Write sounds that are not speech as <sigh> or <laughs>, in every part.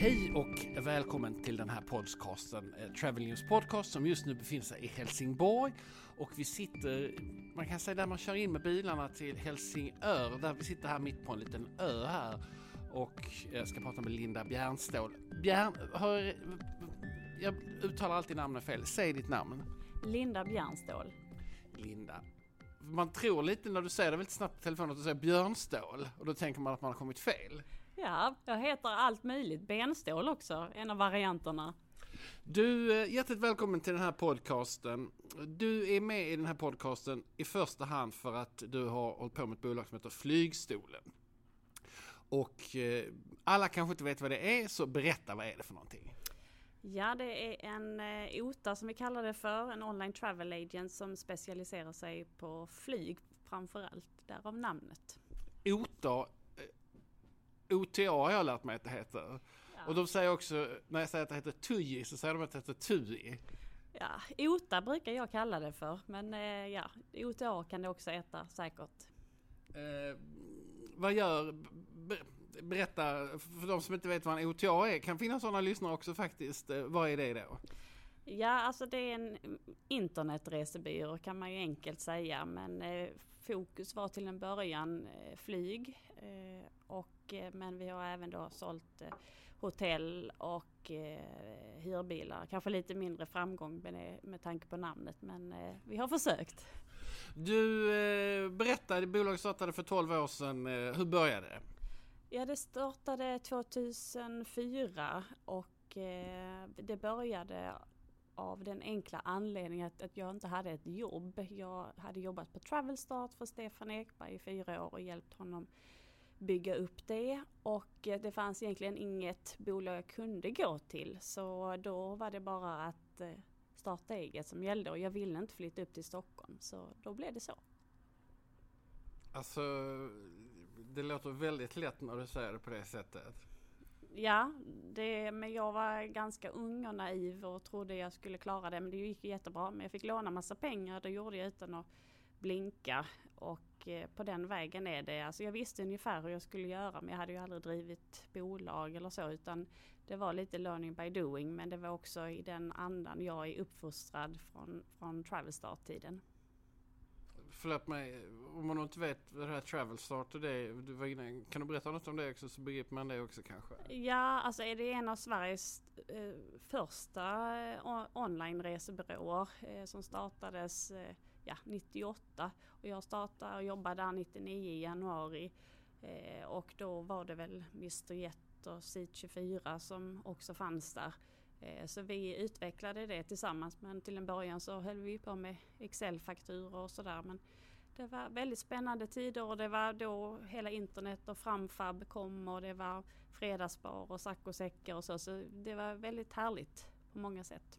Hej och välkommen till den här podcasten, eh, Travel News Podcast som just nu befinner sig i Helsingborg. Och vi sitter, man kan säga där man kör in med bilarna till Helsingör, där vi sitter här mitt på en liten ö här. Och jag ska prata med Linda Bjärnstål. Bjärn, hör, jag uttalar alltid namnen fel, säg ditt namn. Linda Bjärnstål. Linda. Man tror lite när du säger det väldigt snabbt på telefonen att du säger Björnstål och då tänker man att man har kommit fel. Ja, jag heter allt möjligt. Benstål också, en av varianterna. Du, eh, hjärtligt välkommen till den här podcasten. Du är med i den här podcasten i första hand för att du har hållit på med ett bolag som heter Flygstolen. Och eh, alla kanske inte vet vad det är, så berätta vad är det för någonting? Ja, det är en eh, OTA som vi kallar det för, en online travel agent som specialiserar sig på flyg framförallt, därav namnet. OTA, OTA har jag lärt mig att det heter. Ja. Och de säger också, när jag säger att det heter TUI så säger de att det heter TUI. Ja, OTA brukar jag kalla det för, men eh, ja, OTA kan det också heta säkert. Eh, vad gör, be, berätta, för de som inte vet vad en OTA är, kan finnas sådana lyssnare också faktiskt. Eh, vad är det då? Ja, alltså det är en internetresebyrå kan man ju enkelt säga, men eh, fokus var till en början eh, flyg. Eh, och, eh, men vi har även då sålt hotell och hyrbilar. Kanske lite mindre framgång med, med tanke på namnet, men vi har försökt. Du berättade, bolaget startade för 12 år sedan. Hur började det? Ja, det startade 2004 och det började av den enkla anledningen att, att jag inte hade ett jobb. Jag hade jobbat på Travelstart för Stefan Ekberg i fyra år och hjälpt honom bygga upp det och eh, det fanns egentligen inget bolag jag kunde gå till så då var det bara att eh, starta eget som gällde och jag ville inte flytta upp till Stockholm så då blev det så. Alltså, det låter väldigt lätt när du säger det på det sättet. Ja, det, men jag var ganska ung och naiv och trodde jag skulle klara det. Men det gick ju jättebra. Men jag fick låna massa pengar. Det gjorde jag utan att blinka. Och eh, på den vägen är det. Alltså jag visste ungefär hur jag skulle göra. Men jag hade ju aldrig drivit bolag eller så. Utan det var lite learning by doing. Men det var också i den andan jag är uppfostrad från, från Travelstart-tiden. Förlåt mig, om man inte vet vad det här Travel Start och det du var inne, kan du berätta något om det också så begriper man det också kanske? Ja, alltså är det en av Sveriges eh, första eh, online-resebyråer eh, som startades eh, ja, 98 och jag startade och jobbade där 99 i januari eh, och då var det väl Mr Jet och Seat 24 som också fanns där. Eh, så vi utvecklade det tillsammans men till en början så höll vi på med Excel-fakturor och sådär men det var väldigt spännande tider och det var då hela internet och Framfab kom och det var fredagsbar och saccosäckar och så. Så det var väldigt härligt på många sätt.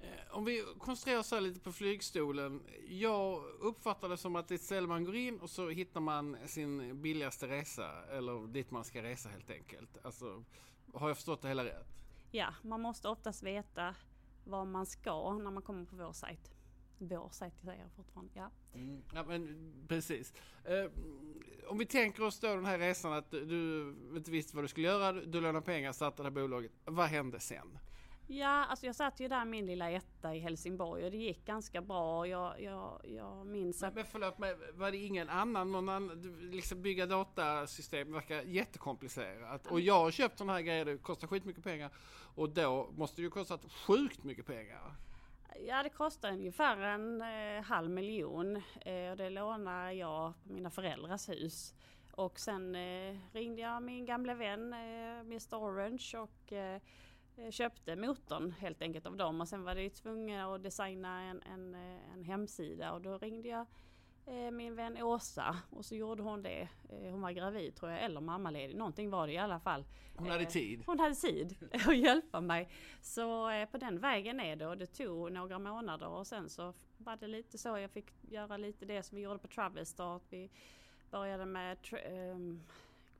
Eh, om vi koncentrerar oss här lite på flygstolen. Jag uppfattar det som att det är ett ställe man går in och så hittar man sin billigaste resa. Eller dit man ska resa helt enkelt. Alltså, har jag förstått det hela rätt? Ja, man måste oftast veta var man ska när man kommer på vår sajt. Vår sajt säger jag fortfarande, ja. Mm, ja men precis. Eh, om vi tänker oss då den här resan att du inte visste vad du skulle göra, du lånade pengar, startade bolaget. Vad hände sen? Ja, alltså jag satt ju där min lilla etta i Helsingborg och det gick ganska bra. Jag, jag, jag minns att... men förlåt mig, var det ingen annan, någon annan, liksom bygga datasystem verkar jättekomplicerat. Och jag har köpt sådana här grejer, det kostar skitmycket pengar. Och då måste det ju kostat sjukt mycket pengar. Ja, det kostade ungefär en eh, halv miljon eh, och det lånade jag på mina föräldrars hus. Och sen eh, ringde jag min gamla vän eh, Mr Orange och eh, köpte motorn helt enkelt av dem och sen var det ju tvungen att designa en, en, eh, en hemsida och då ringde jag eh, min vän Åsa och så gjorde hon det. Hon var gravid tror jag eller mammaledig, någonting var det i alla fall. Hon hade tid? Hon hade tid <laughs> att hjälpa mig. Så på den vägen är det och det tog några månader och sen så var det lite så jag fick göra lite det som vi gjorde på Travel Start. Vi började med um,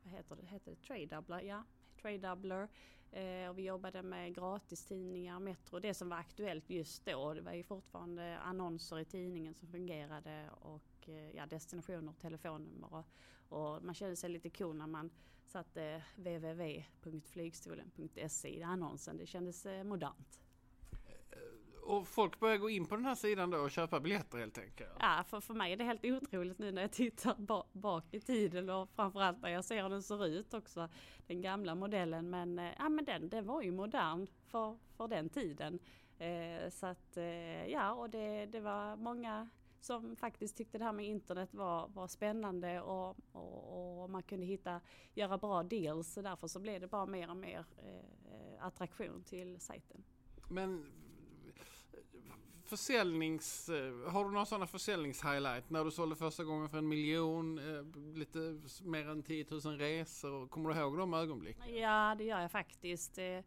vad heter det, heter det? Trade Doubler, ja. Trade Doubler. Eh, och vi jobbade med gratistidningar, Metro, det som var aktuellt just då. Det var ju fortfarande annonser i tidningen som fungerade och eh, ja, destinationer och telefonnummer. Och, och, man kände sig lite cool när man satte www.flygstolen.se i annonsen. Det kändes eh, modernt och folk börjar gå in på den här sidan då och köpa biljetter helt enkelt? Ja, för, för mig är det helt otroligt nu när jag tittar ba bak i tiden och framförallt när jag ser hur den ser ut också. Den gamla modellen, men, eh, ja, men den, den var ju modern för, för den tiden. Eh, så att eh, ja, och det, det var många som faktiskt tyckte det här med internet var, var spännande och, och, och man kunde hitta, göra bra deals. Så därför så blev det bara mer och mer eh, attraktion till sajten. Men försäljnings... Eh, har du några sådana försäljningshighlight? När du sålde första gången för en miljon, eh, lite mer än 10 000 resor. Kommer du ihåg de ögonblicken? Ja, det gör jag faktiskt. Eh,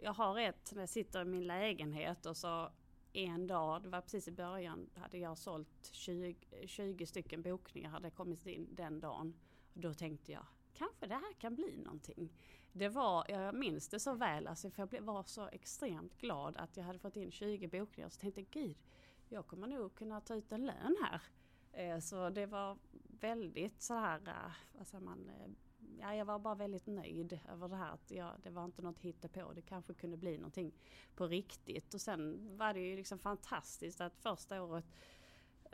jag har ett när jag sitter i min lägenhet och så en dag, det var precis i början, hade jag sålt 20, 20 stycken bokningar hade kommit in den dagen. Och då tänkte jag, kanske det här kan bli någonting. Det var, jag minns det så väl, alltså för jag var så extremt glad att jag hade fått in 20 bokningar. Så tänkte gud, jag kommer nog kunna ta ut en lön här. Eh, så det var väldigt så här, eh, vad säger man, eh, ja, jag var bara väldigt nöjd över det här. Att jag, det var inte något hittepå, det kanske kunde bli någonting på riktigt. Och sen var det ju liksom fantastiskt att första året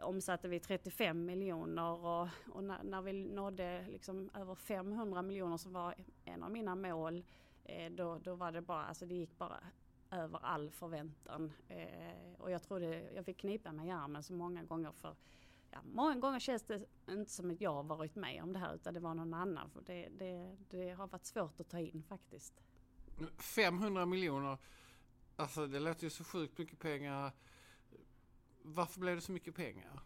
omsatte vi 35 miljoner och, och när, när, vi nådde liksom över 500 miljoner som var en av mina mål eh, då, då var det bara, alltså det gick bara över all förväntan. Eh, och jag trodde, jag fick knipa mig i armen så många gånger för ja, många gånger känns det inte som att jag varit med om det här utan det var någon annan. För det, det, det har varit svårt att ta in faktiskt. 500 miljoner, alltså det låter ju så sjukt mycket pengar. Varför blev det så mycket pengar?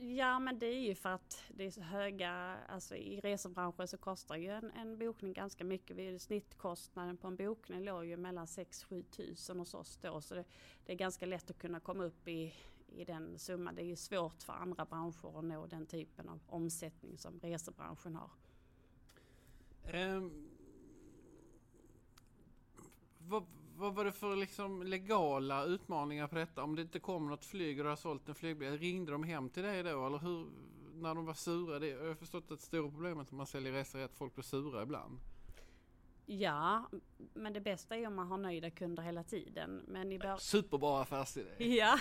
Ja men det är ju för att det är så höga, alltså i resebranschen så kostar ju en, en bokning ganska mycket. Vi, snittkostnaden på en bokning låg ju mellan 6-7 tusen hos oss då. Så det, det, är ganska lätt att kunna komma upp i, i den summan. Det är ju svårt för andra branscher att nå den typen av omsättning som resebranschen har. Um, vad, vad var det för liksom legala utmaningar på detta? Om det inte kom något flyg och du har sålt en flygbiljett, ringde de hem till dig då? Eller hur, när de var sura? Det, jag har förstått att det stora problemet när man säljer resor är att folk blir sura ibland. Ja, men det bästa är om man har nöjda kunder hela tiden. Men i bör- Superbra affärsidé! <laughs> Ja,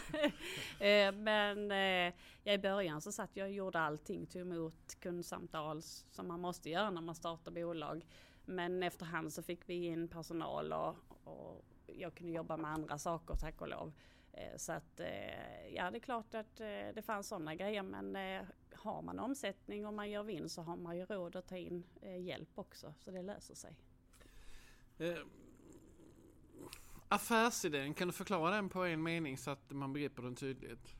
eh, men eh, ja, i början så satt jag och gjorde allting, tog emot kundsamtal som man måste göra när man startar bolag. Men efterhand så fick vi in personal och, och jag kunde jobba med andra saker tack och lov. Eh, så att eh, ja det är klart att eh, det fanns sådana grejer men har man omsättning och man gör vinst så har man ju råd att ta in hjälp också så det löser sig. Eh, affärsidén, kan du förklara den på en mening så att man begriper den tydligt?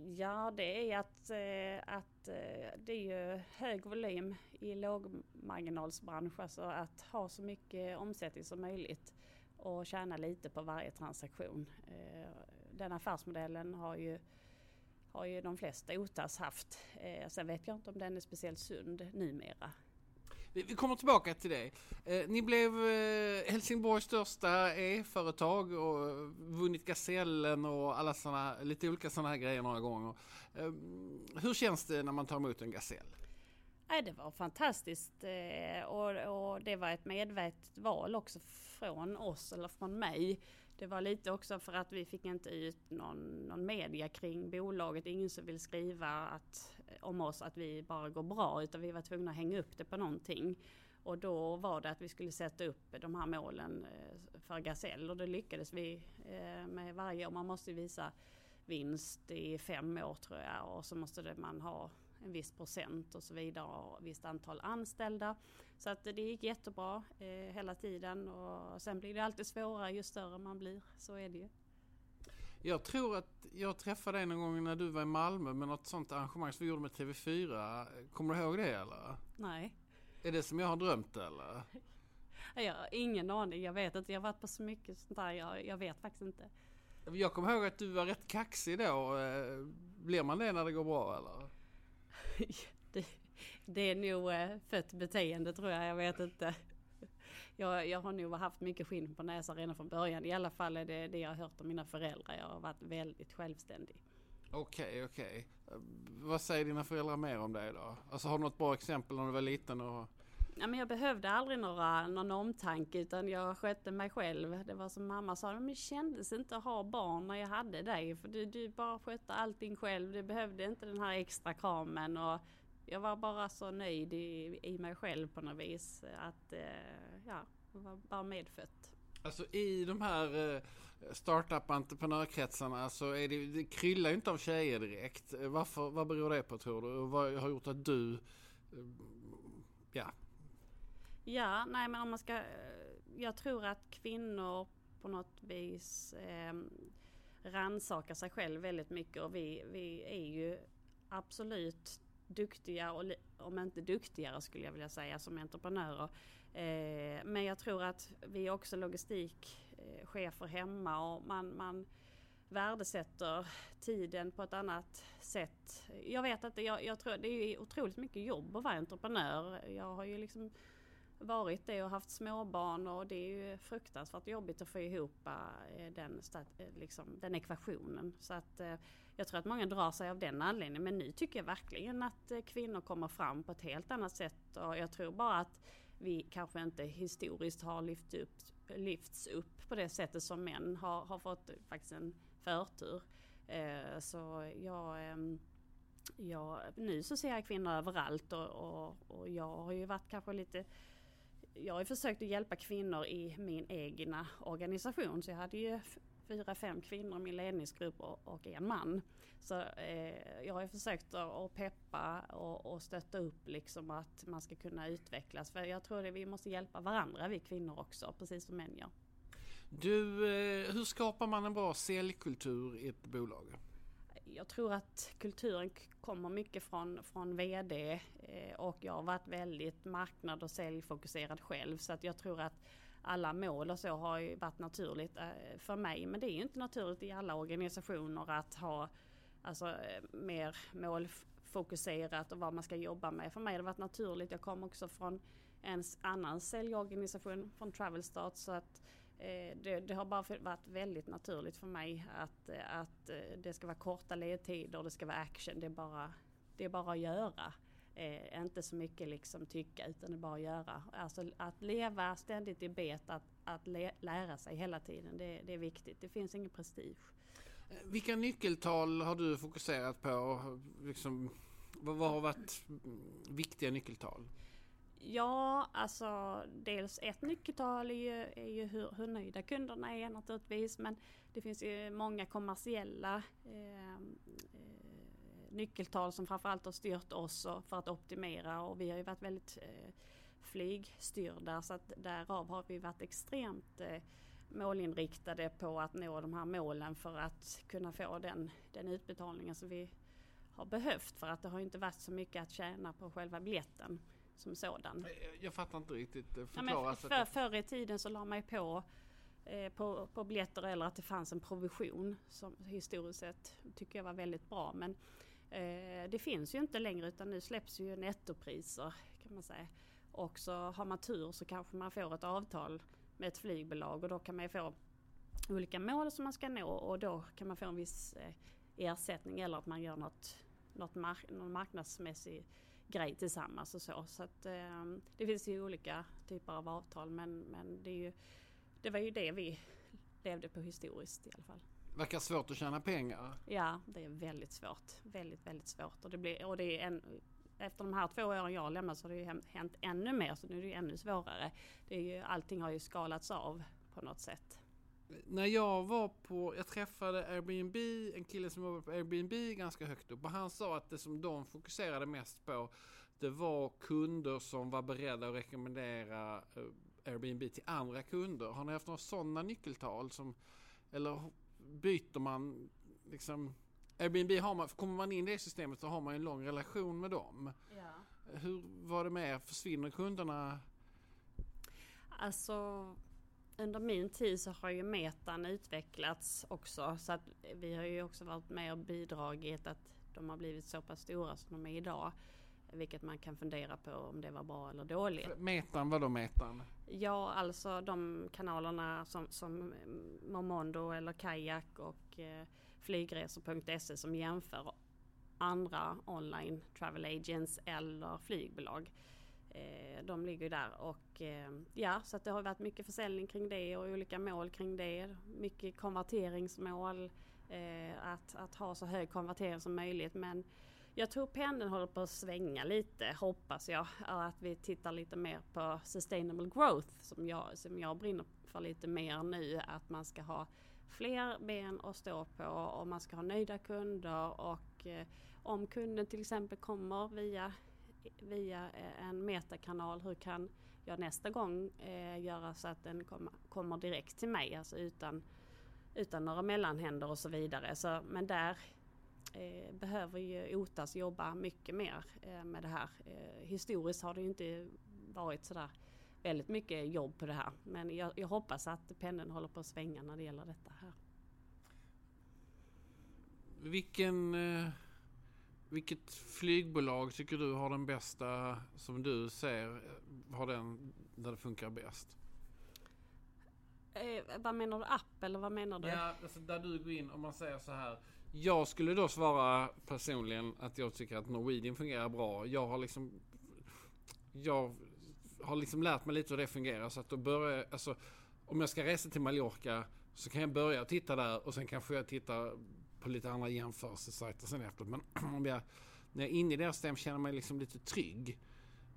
Ja, det är att, eh, att eh, det är ju hög volym i lågmarginalsbransch, alltså att ha så mycket omsättning som möjligt och tjäna lite på varje transaktion. Eh, den affärsmodellen har ju, har ju de flesta OTAS haft. Sen vet jag inte om den är speciellt sund numera. Vi kommer tillbaka till det. Eh, ni blev eh, Helsingborgs största e-företag och eh, vunnit Gasellen och alla såna, lite olika sådana här grejer några gånger. Ehm, hur känns det när man tar emot en Gasell? Nej, det var fantastiskt eh, och, och, det var ett medvetet val också från oss eller från mig. Det var lite också för att vi fick inte ut någon, någon media kring bolaget. Ingen som vill skriva att, om oss att vi bara går bra utan vi var tvungna att hänga upp det på någonting. Och då var det att vi skulle sätta upp de här målen eh, för Gasell och det lyckades vi eh, med varje år. Man måste visa vinst i fem år tror jag och så måste man ha en viss procent och så vidare och visst antal anställda. Så att det gick jättebra eh, hela tiden och sen blir det alltid svårare ju större man blir. Så är det ju. Jag tror att jag träffade dig någon gång när du var i Malmö med något sånt arrangemang som vi gjorde med TV4. Kommer du ihåg det eller? Nej. Är det som jag har drömt eller? Jag har ingen aning, jag vet inte. Jag har varit på så mycket sånt där, jag, jag vet faktiskt inte. Jag kommer ihåg att du var rätt kaxig då. Eh, blir man det när det går bra eller? <laughs> det, det är nog eh, fött beteende tror jag, jag vet inte. Jag, jag har nog haft mycket skinn på näsan redan från början. I alla fall är det det jag har hört om mina föräldrar. Jag har varit väldigt självständig. Okej, okay, okej. Okay. Vad säger dina föräldrar mer om det då? Alltså har du något bra exempel när du var liten? Och... Ja, men jag behövde aldrig några, någon omtanke utan jag skötte mig själv. Det var som mamma sa, men det kändes inte att ha barn när jag hade dig. För du, du bara skötte allting själv. Du behövde inte den här extra kramen. Och jag var bara så nöjd i, i mig själv på något vis. Att eh, ja, jag var bara medfött. Alltså i de här eh, startup entreprenörkretsarna så är det, det kryllar ju inte av tjejer direkt. Varför, vad beror det på tror du? Och vad har gjort att du, eh, ja, Ja, nej men om man ska... Jag tror att kvinnor på något vis eh, rannsakar sig själv väldigt mycket och vi, vi är ju absolut duktiga, och, om inte duktigare skulle jag vilja säga, som entreprenörer. Eh, men jag tror att vi är också logistikchefer hemma och man, man värdesätter tiden på ett annat sätt. Jag vet att det, jag, jag tror det är otroligt mycket jobb att vara entreprenör. Jag har ju liksom varit det och haft småbarn och det är ju fruktansvärt jobbigt att få ihop eh, den, eh, liksom, den ekvationen. Så att eh, jag tror att många drar sig av den anledningen. Men nu tycker jag verkligen att kvinnor kommer fram på ett helt annat sätt och jag tror bara att vi kanske inte historiskt har lyft upp, lyfts upp på det sättet som män har, har fått faktiskt en förtur. Så jag ehm, Ja, nu så ser jag kvinnor överallt och, och, och jag har ju varit kanske lite jag har försökt att hjälpa kvinnor i min egna organisation. Så jag hade ju fyra, fem kvinnor i min ledningsgrupp och, och en man. Så eh, jag har ju försökt att peppa och, och stötta upp liksom att man ska kunna utvecklas. För jag tror att vi måste hjälpa varandra, vi kvinnor också, precis som män gör. Du, eh, hur skapar man en bra säljkultur i ett bolag? Jag tror att kulturen kommer mycket från, från VD eh, och jag har varit väldigt marknad och säljfokuserad själv så att jag tror att alla mål och så har ju varit naturligt eh, för mig men det är ju inte naturligt i alla organisationer att ha alltså, eh, mer målfokuserat och vad man ska jobba med. För mig har det varit naturligt. Jag kom också från en annan säljorganisation från Travelstart så att Eh, Eh, det, det, har bara varit väldigt naturligt för mig att, eh, att eh, det ska vara korta ledtider, det ska vara action, det är bara, det är bara att göra. Eh, inte så mycket liksom tycka utan det är bara att göra. Alltså att leva ständigt i bet, att, att lära sig hela tiden, det, det är viktigt. Det finns ingen prestige. Vilka nyckeltal har du fokuserat på? Liksom, vad, vad har varit viktiga nyckeltal? Ja, alltså dels ett nyckeltal är ju, är ju hur, hur nöjda kunderna är naturligtvis men det finns ju många kommersiella ehm, eh, nyckeltal som framförallt har styrt oss för att optimera och vi har ju varit väldigt eh, flygstyrda så att därav har vi varit extremt eh, målinriktade på att nå de här målen för att kunna få den, den utbetalningen som vi har behövt för att det har inte varit så mycket att tjäna på själva biljetten som sådan. Jag fattar inte riktigt. Eh, förklara. Ja, för, förr i tiden så la man ju på eh, på, på biljetter eller att det fanns en provision som historiskt sett tycker jag var väldigt bra. Men eh, det finns ju inte längre utan nu släpps ju nettopriser kan man säga. Och så har man tur så kanske man får ett avtal med ett flygbolag och då kan man ju få olika mål som man ska nå och då kan man få en viss eh, ersättning eller att man gör något, något mark någon marknadsmässig grej tillsammans och så. Så att, eh, det finns ju olika typer av avtal men, men det, är ju, det var ju det vi levde på historiskt i alla fall. Verkar svårt att tjäna pengar. Ja, det är väldigt svårt. Väldigt, väldigt svårt. Och det, blir, och det är en, efter de här två åren jag lämnat så har det ju hänt ännu mer så nu är det ännu svårare. Det är ju, allting har ju skalats av på något sätt. När jag var på, jag träffade Airbnb, en kille som jobbar på Airbnb ganska högt upp och han sa att det som de fokuserade mest på det var kunder som var beredda att rekommendera eh, Airbnb till andra kunder. Har ni haft några sådana nyckeltal som, eller byter man liksom Airbnb har man, kommer man in i det systemet så har man en lång relation med dem. Ja. Hur var det med er? Försvinner kunderna? Alltså under min tid så har ju metan utvecklats också så att vi har ju också varit med och bidragit att de har blivit så pass stora som de är idag. Vilket man kan fundera på om det var bra eller dåligt. Metan, vadå metan? Ja, alltså de kanalerna som, som Momondo eller Kayak och eh, flygresor.se som jämför andra online travel agents eller flygbolag. Eh, de ligger där och eh, ja, så att det har varit mycket försäljning kring det och olika mål kring det. Mycket konverteringsmål. Eh, att, att ha så hög konvertering som möjligt men jag tror pendeln håller på att svänga lite, hoppas jag. Att vi tittar lite mer på sustainable growth som jag, som jag brinner för lite mer nu. Att man ska ha fler ben att stå på och man ska ha nöjda kunder och eh, om kunden till exempel kommer via, via eh, en metakanal, hur kan jag nästa gång eh, göra så att den kom, kommer direkt till mig, alltså utan, utan några mellanhänder och så vidare. Så, men där eh, behöver ju OTAS jobba mycket mer eh, med det här. Eh, historiskt har det ju inte varit sådär väldigt mycket jobb på det här. Men jag, jag hoppas att pendeln håller på att svänga när det gäller detta här. Vilken, eh, vilket flygbolag tycker du har den bästa, som du ser, har den där det funkar bäst? Eh, vad menar du? App eller vad menar du? Ja, alltså där du går in, om man säger så här. Jag skulle då svara personligen att jag tycker att Norwegian fungerar bra. Jag har liksom... Jag har liksom lärt mig lite hur det fungerar så att då börjar alltså om jag ska resa till Mallorca så kan jag börja titta där och sen kanske jag tittar på lite andra jämförelsesajter sen efteråt. Men <clears throat> om jag, när jag är inne i deras system känner mig liksom lite trygg.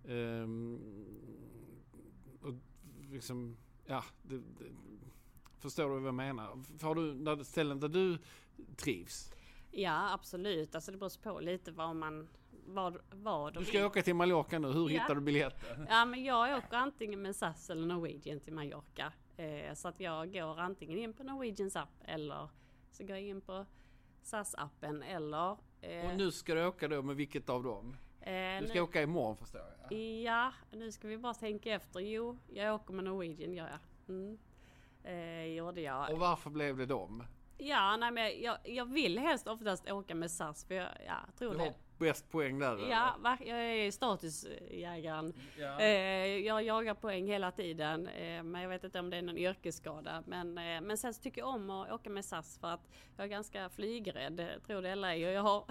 Um, och liksom, ja, det, det, förstår du vad jag menar? Har du ställen där du trivs? Ja absolut, alltså det beror på lite vad man vad, vad Du ska vill. åka till Mallorca nu, hur ja. hittar du biljetter? Ja men jag åker antingen med SAS eller Norwegian till Mallorca. Eh, så att jag går antingen in på Norwegians app eller så går jag in på SAS-appen eller... Eh, och nu ska du åka då med vilket av dem? Eh, du ska nu, åka imorgon förstår jag? Ja, nu ska vi bara tänka efter. Jo, jag åker med Norwegian gör jag. Mm. Eh, gjorde jag. Och varför blev det dem? Ja, nej men jag, jag vill helst oftast åka med SAS för jag, ja, tror du det bäst poäng där? Ja, jag är statusjägaren. Ja. Eh, jag jagar poäng hela tiden. Eh, men jag vet inte om det är någon yrkesskada. Men, eh, men sen så tycker jag om att åka med SAS för att jag är ganska flygrädd, tror det eller ej. Jag har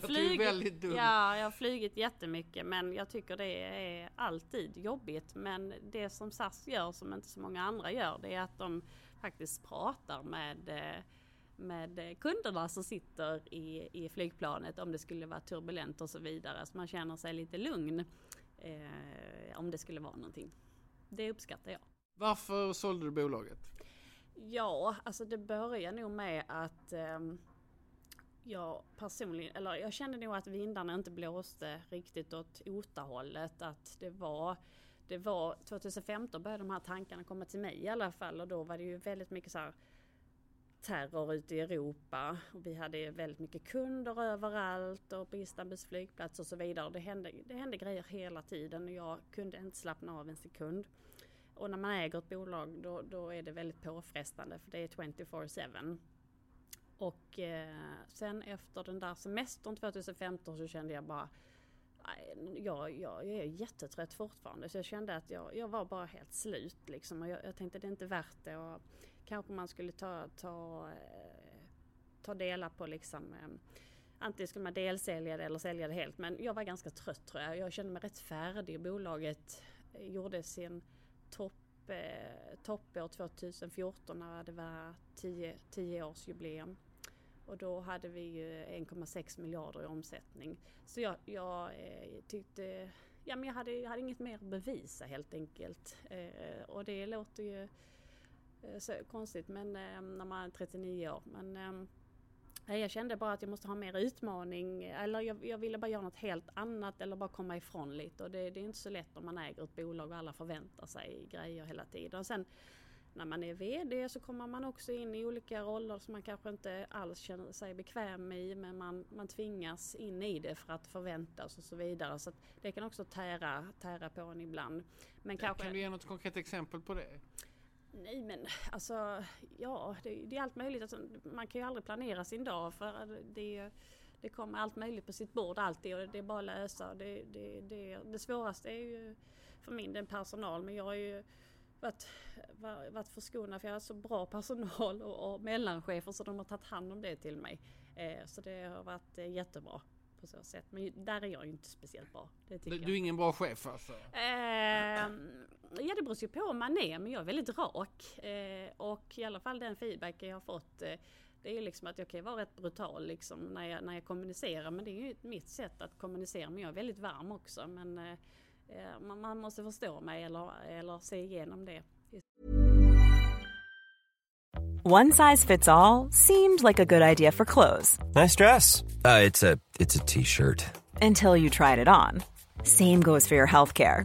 <laughs> flugit, väldigt dumt. Ja, jag har flugit jättemycket men jag tycker det är alltid jobbigt. Men det som SAS gör som inte så många andra gör det är att de faktiskt pratar med med kunderna som sitter i, i flygplanet om det skulle vara turbulent och så vidare. Så man känner sig lite lugn eh, om det skulle vara någonting. Det uppskattar jag. Varför sålde du bolaget? Ja, alltså det börjar nog med att eh, jag personligen, eller jag kände nog att vindarna inte blåste riktigt åt OTA-hållet. Att det var det var 2015 började de här tankarna komma till mig i alla fall och då var det ju väldigt mycket så här terror ute i Europa. Och vi hade väldigt mycket kunder överallt och på Istanbuls flygplats och så vidare. Det hände, det hände grejer hela tiden och jag kunde inte slappna av en sekund. Och när man äger ett bolag då, då är det väldigt påfrestande för det är 24-7. Och eh, sen efter den där semestern 2015 så kände jag bara jag, jag, jag är jättetrött fortfarande så jag kände att jag, jag var bara helt slut liksom. Och jag, jag tänkte det är inte värt det. Och kanske man skulle ta, ta, eh, ta delar på liksom eh, Antingen skulle man delsälja det eller sälja det helt men jag var ganska trött tror jag. Jag kände mig rätt färdig. Bolaget eh, gjorde sin topp toppår 2014 när det var 10, 10 års jubileum. Och då hade vi ju 1,6 miljarder i omsättning. Så jag, jag tyckte, ja men jag hade, jag hade inget mer att bevisa helt enkelt. och det låter ju Eh, så, konstigt men eh, när man är 39 år. Men eh, jag kände bara att jag måste ha mer utmaning eller jag, jag, ville bara göra något helt annat eller bara komma ifrån lite och det, det, är inte så lätt om man äger ett bolag och alla förväntar sig grejer hela tiden. Och sen när man är VD så kommer man också in i olika roller som man kanske inte alls känner sig bekväm i men man, man tvingas in i det för att förväntas och så vidare. Så det kan också tära, tära på en ibland. Men kanske... Kan du ge något konkret exempel på det? Nej men alltså ja det, det är allt möjligt. Alltså, man kan ju aldrig planera sin dag för det, det kommer allt möjligt på sitt bord alltid och det är bara att lösa. Det, det, det, det svåraste är ju för min del personal men jag har ju varit, varit förskonad för jag har så bra personal och, och mellanchefer så de har tagit hand om det till mig. Eh, så det har varit eh, jättebra på så sätt. Men där är jag ju inte speciellt bra. du, är ingen bra chef alltså? Eh, ja det beror ju på om man är men jag är väldigt rak. Eh, och i alla fall den feedback jag har fått eh, det är liksom att jag kan vara rätt brutal liksom när jag, när jag kommunicerar men det är ju mitt sätt att kommunicera men jag är väldigt varm också men eh man, man, måste förstå mig eller, eller se igenom det. One size fits all, seemed like a good idea for clothes. Nice dress. Uh, it's a t-shirt. Until you tried it on. Same goes for your healthcare.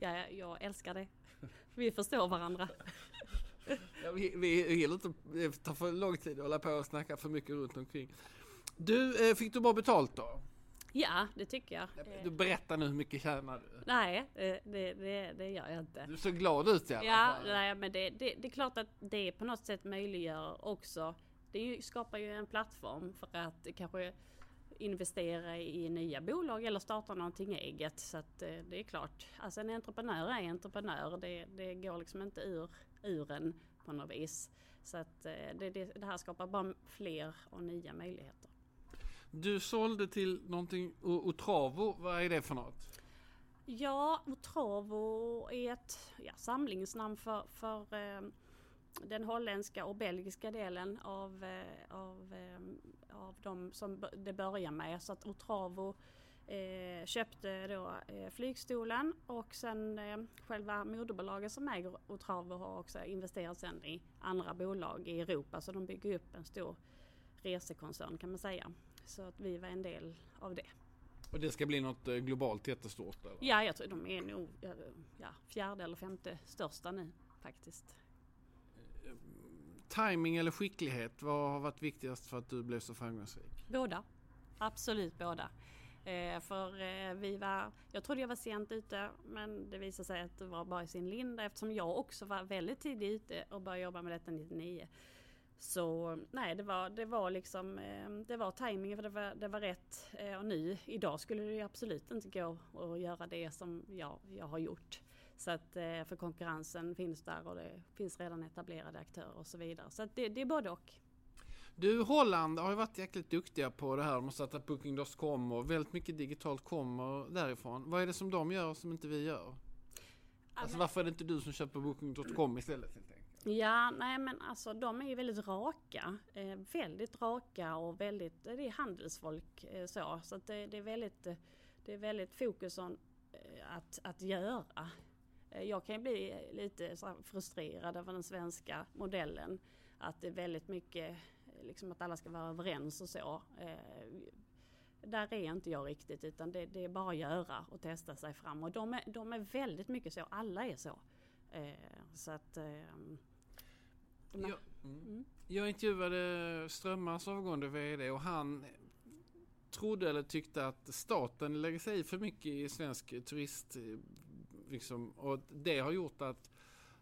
Ja, jag älskar det. Vi förstår varandra. Ja, vi, vi gillar inte det tar för lång tid att hålla på och snacka för mycket runt omkring. Du, eh, fick du bra betalt då? Ja, det tycker jag. Du berättar nu hur mycket tjänar du? Nej, det, det, det gör jag inte. Du ser glad ut i alla ja, fall. Ja, nej, men det, det, det, är klart att det på något sätt möjliggör också. Det skapar ju en plattform för att kanske investera i nya bolag eller starta någonting eget. Så att eh, det är klart, alltså en entreprenör är entreprenör. Det, det går liksom inte ur, ur en på något vis. Så att eh, det, det, det här skapar bara fler och nya möjligheter. Du sålde till någonting, Otravo, vad är det för något? Ja, Otravo är ett ja, samlingsnamn för, för eh, den holländska och belgiska delen av, av, av de som det börjar med. Så att Otravo eh, köpte då eh, flygstolen och sen eh, själva moderbolaget som äger Otravo har också investerat sen i andra bolag i Europa. Så de bygger upp en stor resekoncern kan man säga. Så att vi var en del av det. Och det ska bli något globalt jättestort? Eller? Ja, jag tror de är nog ja, fjärde eller femte största nu faktiskt timing eller skicklighet? Vad har varit viktigast för att du blev så framgångsrik? Båda. Absolut båda. Eh, för eh, vi var, jag trodde jag var sent ute men det visade sig att det var bara i sin linda eftersom jag också var väldigt tidigt ute och började jobba med detta 99. Så nej, det var, det var liksom, eh, det var tajmingen för det var, det var rätt. Eh, och nu, idag skulle det absolut inte gå att göra det som jag, jag har gjort. Så att eh, för konkurrensen finns där och det finns redan etablerade aktörer och så vidare. Så det, det är både och. Du, Holland har ju varit jäkligt duktiga på det här. De har startat Booking.com och väldigt mycket digitalt kommer därifrån. Vad är det som de gör som inte vi gör? Alltså varför är det inte du som köper Booking.com istället? Helt enkelt? Ja, nej men alltså de är ju väldigt raka. Eh, väldigt raka och väldigt, det är handelsfolk eh, så. Så att det, det, är väldigt, det är väldigt fokus on, eh, att, att göra. Eh, jag kan bli lite frustrerad över den svenska modellen. Att det är väldigt mycket eh, liksom att alla ska vara överens och så. Eh, där är inte jag riktigt utan det, det är bara att göra och testa sig fram. Och de är, de är väldigt mycket så, alla är så. Så att... Ja, Jag intervjuade Strömmars avgående VD och han trodde eller tyckte att staten lägger sig i för mycket i svensk turist. Liksom, och det har gjort att,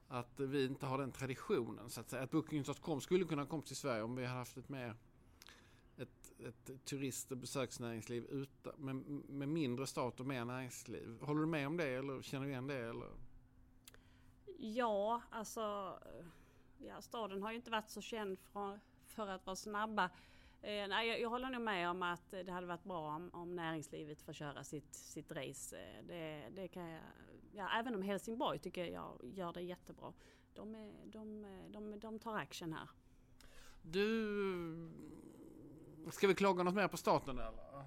att vi inte har den traditionen så att. Att Booking.com skulle kunna komma till Sverige om vi hade haft ett mer ett, ett turist och besöksnäringsliv utan, med, med mindre stat och mer näringsliv. Håller du med om det eller känner du igen det? Eller? Ja, alltså ja, staden har ju inte varit så känd för, för att vara snabba. Eh, nej, jag, jag håller nog med om att det hade varit bra om, om näringslivet får köra sitt, sitt race. Eh, det, det kan jag, ja, även om Helsingborg tycker jag gör det jättebra. De, är, de, de, de tar action här. Du, ska vi klaga något mer på staten eller?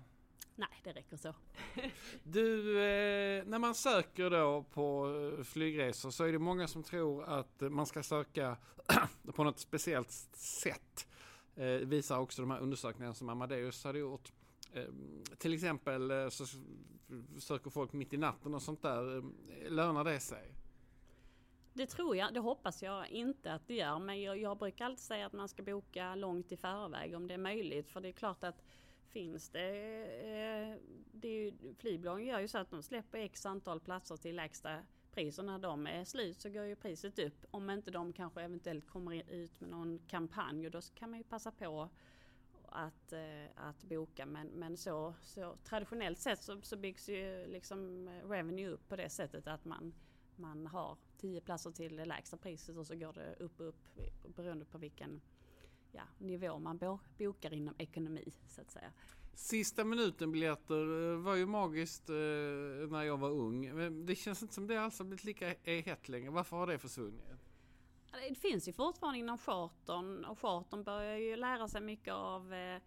Nej, det räcker så. <laughs> Du, eh, när man söker då på eh, flygresor så är det många som tror att man ska söka <clears throat> på något speciellt sätt. Eh, visar också de här undersökningarna som Amadeus hade gjort. Ehm, till exempel eh, så söker folk mitt i natten och sånt där. Ehm, lönar det sig? Det tror jag, det hoppas jag inte att det gör. Men jag, jag brukar alltid säga att man ska boka långt i förväg om det är möjligt. För det är klart att finns det, eh, det är ju, flygbolagen gör ju så att de släpper x antal platser till lägsta pris och när de är slut så går ju priset upp. Om inte de kanske eventuellt kommer ut med någon kampanj och då kan man ju passa på att, eh, att boka. Men, men så, så traditionellt sett så, så byggs ju liksom eh, revenue upp på det sättet att man, man har 10 platser till det lägsta priset och så går det upp och upp beroende på vilken ja, nivå man bokar inom ekonomi så att säga. Sista minuten biljetter eh, var ju magiskt eh, när jag var ung. Men det känns inte som det alls har blivit lika hett längre. Varför har det försvunnit? Det finns ju fortfarande inom chartern och chartern börjar ju lära sig mycket av, eh,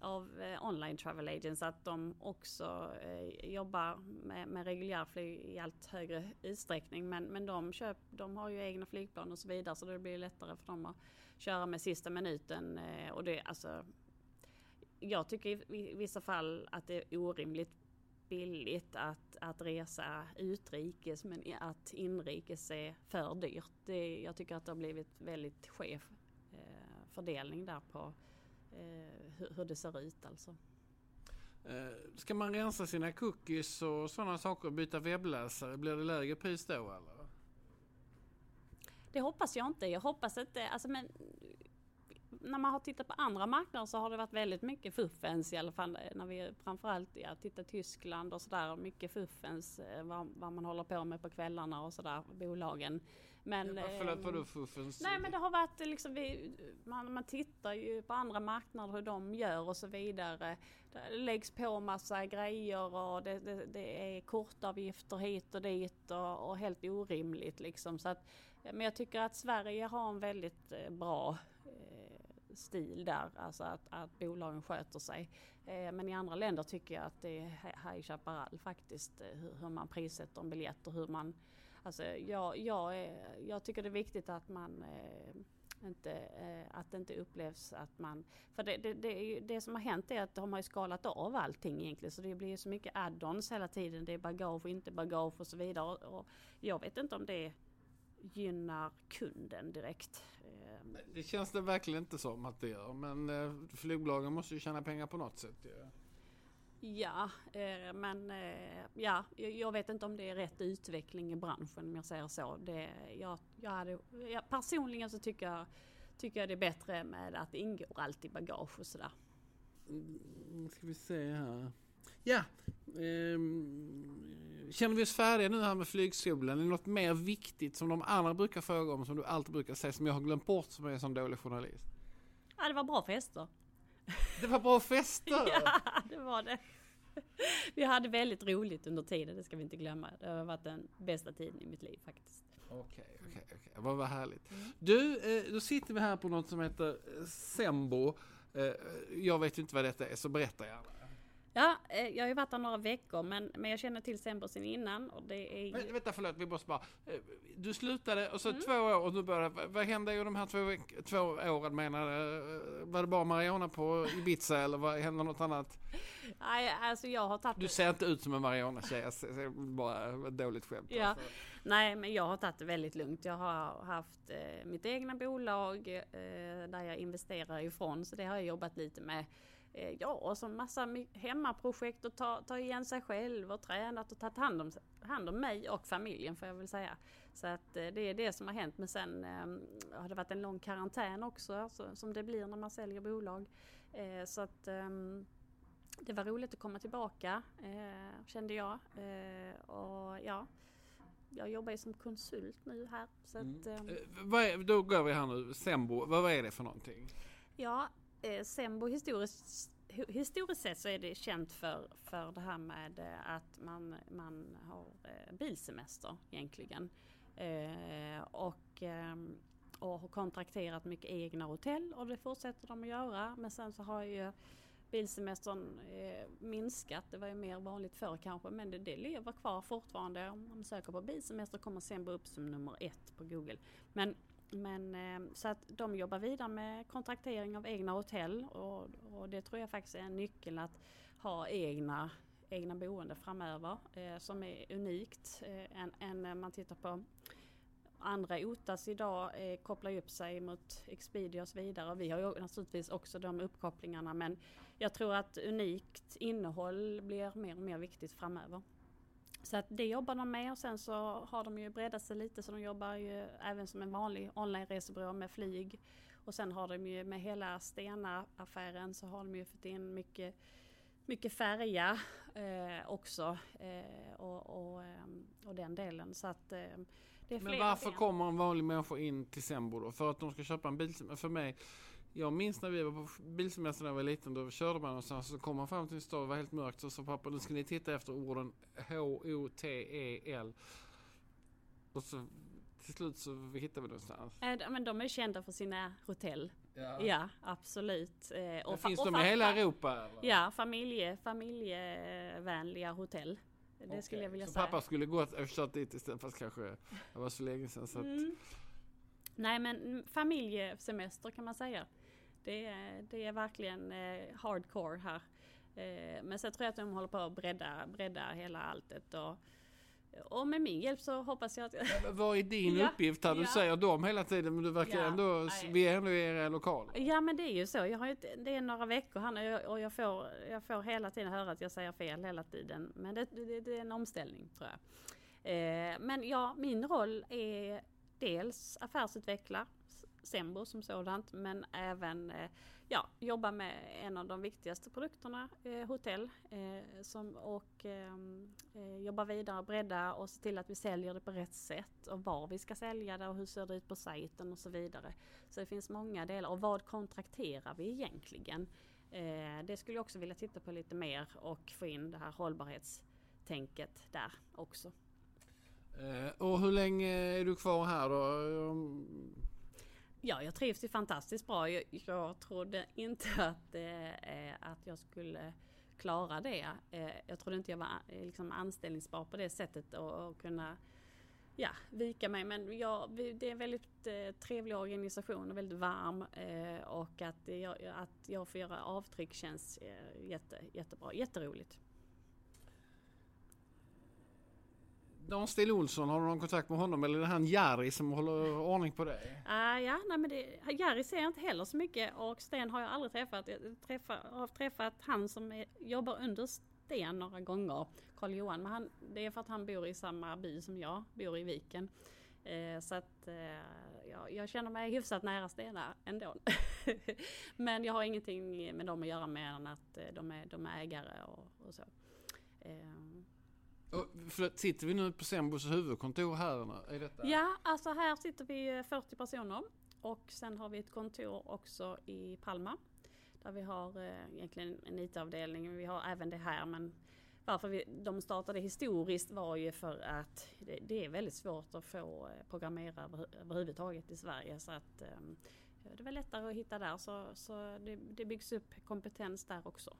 av eh, online travel agents att de också eh, jobbar med, med reguljärflyg i allt högre utsträckning. Men, men de, köp, de har ju egna flygplan och så vidare så det blir lättare för dem att köra med sista minuten. Eh, och det, alltså, jag tycker i, i vissa fall att det är orimligt billigt att, att resa utrikes men att inrikes är för dyrt. Det, jag tycker att det har blivit väldigt skev eh, fördelning där på eh, hur, hur det ser ut alltså. Eh, Ska man rensa sina cookies och sådana saker och byta webbläsare, blir det lägre pris då eller? Det hoppas jag inte. Jag hoppas inte, alltså men när man har tittat på andra marknader så har det varit väldigt mycket fuffens i alla fall när vi framförallt ja, tittar Tyskland och sådär. Mycket fuffens eh, vad, vad man håller på med på kvällarna och sådär, bolagen. Men, Ja, Förlåt, ehm, vadå fuffens? Nej men det har varit liksom, vi, man, man tittar ju på andra marknader hur de gör och så vidare. Det läggs på massa grejer och det, det, det är kortavgifter hit och dit och, och helt orimligt liksom. Så att, men jag tycker att Sverige har en väldigt eh, bra eh, stil där, alltså att, att bolagen sköter sig. Eh, men i andra länder tycker jag att det är High Chaparral faktiskt, eh, hur, man prissätter en biljett och hur man Alltså jag, jag, jag tycker det är viktigt att man eh, inte, att det inte upplevs att man... För det, det, det, är ju, det som har hänt är att de har ju skalat av allting egentligen så det blir ju så mycket add-ons hela tiden. Det är bagage och inte bagage och så vidare. Och, och jag vet inte om det gynnar kunden direkt. Eh, Det känns det verkligen inte som att det gör. Men eh, flygbolagen måste ju tjäna pengar på något sätt. Ja. Ja, eh, men eh, ja, jag, vet inte om det är rätt utveckling i branschen om jag säger så. Det, jag, jag hade, jag, personligen så tycker jag, tycker jag det är bättre med att det ingår alltid bagage och sådär. Mm, ska vi se här. Ja, ehm, känner vi oss färdiga nu här med flygskolan? Är det något mer viktigt som de andra brukar fråga om som du alltid brukar säga som jag har glömt bort som är en sån dålig journalist? Ja, det var bra fester. Det var bra fester! <laughs> Ja, det var det. Vi hade väldigt roligt under tiden, det ska vi inte glömma. Det har varit den bästa tiden i mitt liv faktiskt. Okej, okej, okej. Vad vad härligt. Du, eh, då sitter vi här på något som heter Sembo. Eh, jag vet inte vad detta är, så berätta gärna. Ja, eh, jag har ju varit där några veckor men, men jag känner till Sembo sen innan och det är... Men, vänta förlåt, vi måste bara. eh, Du slutade och så Mm. två år och nu började. Vad- hände i de här två, veck- två åren menar du? Var det bara Mariana på Ibiza <laughs> eller vad hände något annat? Nej, alltså jag har tagit Du ser inte ut som en Mariana-tjej, bara ett dåligt skämt. Ja. Alltså. Nej, men jag har tagit det väldigt lugnt. Jag har haft eh, mitt egna bolag eh, där jag investerar ifrån, så det har jag jobbat lite med. Eh, ja, och så massa hemmaprojekt och ta, ta igen sig själv och tränat och tagit hand om, hand om mig och familjen får jag väl säga. Så att eh, det är det som har hänt. Men sen eh, har det varit en lång karantän också, så, som det blir när man säljer bolag. Eh, så att ehm, det var roligt att komma tillbaka, kände jag. Och ja, jag jobbar ju som konsult nu här. Så att, ehm, Eh, vad är, då går vi här nu, Sembo, vad, vad är det för någonting? ja, eh, Sembo historiskt, historiskt sett så är det känt för, för det här med eh, att man, man har eh, bilsemester egentligen. Eh, och, eh, och har kontrakterat mycket egna hotell och det fortsätter de att göra. Men sen så har ju bilsemestern eh, minskat. Det var ju mer vanligt förr kanske men det, det lever kvar fortfarande. Om man söker på bilsemester kommer Sembo upp som nummer ett på Google. Men, men eh, så att de jobbar vidare med kontraktering av egna hotell och, och det tror jag faktiskt är en nyckel att ha egna egna boende framöver eh, som är unikt eh, än, än när man tittar på andra OTAS idag eh, kopplar ju upp sig mot Expedia och så vidare. Och vi har ju naturligtvis också de uppkopplingarna men jag tror att unikt innehåll blir mer och mer viktigt framöver. Så att det jobbar de med och sen så har de ju breddat sig lite så de jobbar ju även som en vanlig online-resebyrå med flyg. Och sen har de ju med hela Stena-affären så har de ju fått in mycket mycket färja eh, också eh, och, och, ehm, och den delen. Så att eh, det är Men varför ben. kommer en vanlig människa in till Sembo då? För att de ska köpa en bil? För mig, jag minns när vi var på bilsemester när jag var liten, då körde man någonstans så kom man fram till en stad, det var helt mörkt, så sa pappa nu ska ni titta efter orden H-O-T-E-L. Och så till slut så hittade vi någonstans. De- men de är kända för sina hotell. Ja, absolut. Eh, Men fa- finns och de i hela Europa? Eller? Ja, familje, familjevänliga hotell. Det skulle jag vilja så säga. pappa skulle gått och kört dit istället fast kanske det var så länge sedan så att, Mm. Nej men familjesemester kan man säga. Det är, det är verkligen eh, hardcore här. Eh, men sen tror jag att de håller på att bredda, bredda hela alltet. Och, och med min hjälp så hoppas jag att... Men Vad är din Ja, uppgift här? Du ja. säger dem hela tiden men du verkar Ja, ändå, nej. vi är ändå i era lokaler. Ja men det är ju så. Jag har ju, det är några veckor här och jag får, jag får hela tiden höra att jag säger fel hela tiden. Men det, det, det är en omställning tror jag. Eh, men ja, min roll är dels affärsutveckla S- Sembo som sådant men även eh, ja, jobba med en av de viktigaste produkterna, eh, hotell. Eh, som, och ehm, eh, jobba vidare, bredda och se till att vi säljer det på rätt sätt och var vi ska sälja det och hur ser det ut på sajten och så vidare. Så det finns många delar. Och vad kontrakterar vi egentligen? Eh, det skulle jag också vilja titta på lite mer och få in det här hållbarhetstänket där också. Eh, och hur länge är du kvar här då? Ja, jag trivs ju fantastiskt bra. Jag, jag trodde inte att, eh, eh att jag skulle klara det. Eh, jag trodde inte jag var eh, liksom anställningsbar på det sättet och, och kunna ja, vika mig. Men jag, vi- det är en väldigt eh, trevlig organisation och väldigt varm. Eh, och att jag, att jag får göra avtryck känns eh, jätte, jättebra. Jätteroligt. Dan Stil Olsson, har du någon kontakt med honom eller är det han Jari som håller ordning på dig? Uh, ja, nej men det, Jari ser jag inte heller så mycket och Sten har jag aldrig träffat. Jag träffar, har träffat han som är, jobbar under Sten några gånger, Karl Johan. Men han, det är för att han bor i samma by som jag, bor i Viken. Eh, så att eh, ja, jag känner mig hyfsat nära Stena ändå. <laughs> men jag har ingenting med dem att göra mer än att eh, de är, de är ägare och, och så. Eh, sitter vi nu på Sembos huvudkontor här? Är detta? Ja, alltså här sitter vi eh, 40 personer och sen har vi ett kontor också i Palma. Där vi har eh, egentligen en IT-avdelning, vi har även det här. Men varför vi, de startade historiskt var ju för att det, det är väldigt svårt att få eh, programmera över, överhuvudtaget i Sverige. Så att ehm, det var lättare att hitta där. Så, så det, det byggs upp kompetens där också.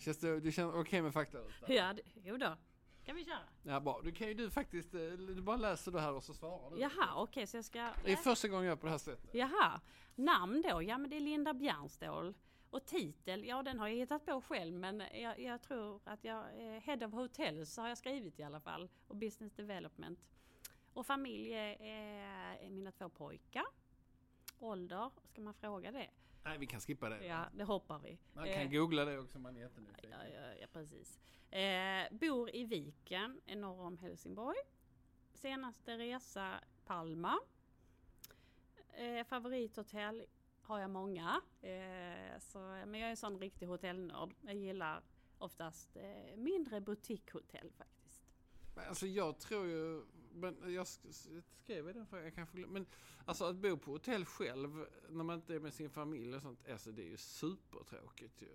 Känns det, du känner okej med fakta? Ja, det, jo då. Kan vi köra? Ja, bra. Du kan ju du faktiskt, eh, du bara läser det här och så svarar du. Jaha, okej så jag ska... Det är första gången jag gör på det här sättet. Jaha. Namn då? Ja men det är Linda Bjärnstål. Och titel, ja den har jag hittat på själv men jag, jag tror att jag Head of Hotels har jag skrivit i alla fall. Och Business Development. Och familj är, är mina två pojkar. Ålder, ska man fråga det? Nej, vi kan skippa det. Ja, det hoppar vi. Man kan Eh, googla det också om man är jättenyfiken. Ja, ja, ja precis. Eh, bor i Viken, norr om Helsingborg. Senaste resa Palma. Eh, favorithotell har jag många. Eh, så, men jag är en sån riktig hotellnörd. Jag gillar oftast eh, mindre butikshotell faktiskt. Alltså jag tror ju, men jag sk- skrev i den för jag kanske men alltså att bo på hotell själv när man inte är med sin familj och sånt, alltså det är ju supertråkigt ju.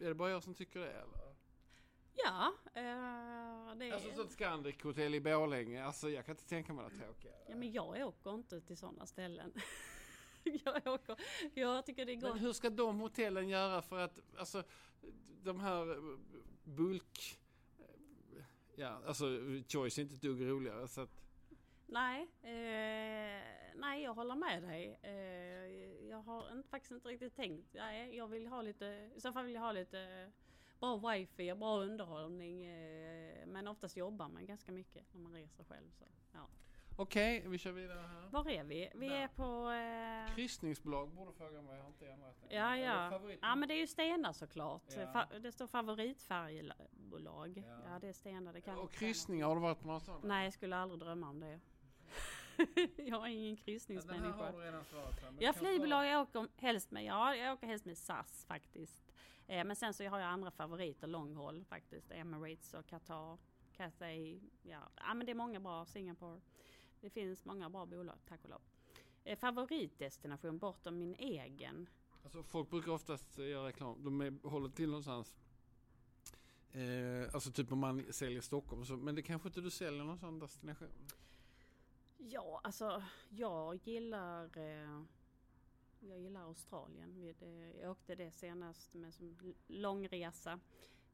Är det bara jag som tycker det eller? Ja, eh, det är... Alltså sånt Scandic hotell i Borlänge, alltså jag kan inte tänka mig något tråkigare. Ja, men jag åker inte till sådana ställen. <laughs> jag åker, jag tycker det är Men gott. hur ska de hotellen göra för att, alltså de här bulk, ja alltså Choice är inte ett dugg roligare så att Nej, eh, nej jag håller med dig. Eh, jag har inte, faktiskt inte riktigt tänkt. Nej, jag vill ha lite, i så fall vill jag ha lite bra wifi och bra underhållning. Eh, men oftast jobbar man ganska mycket när man reser själv. Så, ja okej, vi kör vidare här. Var är vi? Vi är på... Eh, Kryssningsbolag borde fråga mig, jag har inte ändrat det. ja, ja. ja, men det är ju Stena såklart. Ja. Det står favoritfärgbolag. Ja. Ja. det är Stena. Det kan Och kryssningar, har du varit på sådana? något. Nej, jag skulle aldrig drömma om det. <laughs> jag är ingen Ja, den här kryssningsmänniska. har du redan svarat på. Ja, flygbolag jag åker helst med. Ja, jag åker helst med SAS faktiskt. Eh, men sen så har jag andra favoriter långhåll faktiskt. Emirates och Qatar, Cathay. Ja, ja men det är många bra. Singapore. Det finns många bra bolag, tack och lov. Eh, favoritdestination bortom min egen. Alltså folk brukar oftast eh, göra reklam. De är, håller till någonstans. Eh, alltså typ om man säljer Stockholm så. Men det kanske inte du säljer någon sån destination? Ja, alltså jag gillar eh, jag gillar Australien. Jag åkte det senast med som långresa.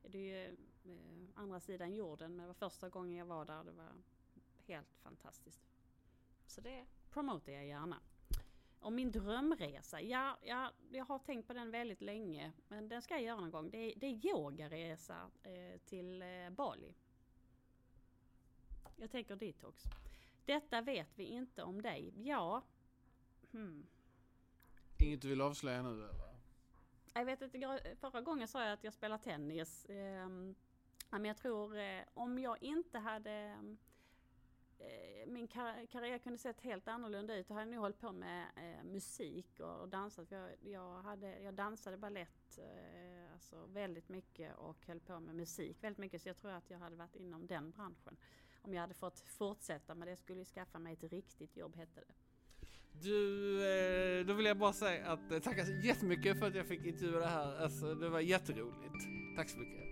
Det är ju eh, andra sidan jorden men det var första gången jag var där. Det var helt fantastiskt. Så det promotar jag gärna. Och min drömresa, ja, ja, jag har tänkt på den väldigt länge. Men den ska jag göra någon gång. Det är, det är yogaresa eh, till eh, Bali. Jag tänker detox. Detta vet vi inte om dig. Ja. Hmm. Inget du vill avslöja nu eller? Jag vet inte, förra gången sa jag att jag spelar tennis. Ja, men jag tror eh, om jag inte hade eh, Eh, min kar- karriär kunde sett helt annorlunda ut. Då hade jag nog hållit på med eh, musik och, och dansat. Jag, jag, hade, jag dansade ballett eh, alltså väldigt mycket och höll på med musik väldigt mycket. Så jag tror att jag hade varit inom den branschen. Om jag hade fått fortsätta med det skulle jag skaffa mig ett riktigt jobb hette det. Du, eh, då vill jag bara säga att eh, tacka så jättemycket för att jag fick intervjua det här. Alltså det var jätteroligt. Tack så mycket.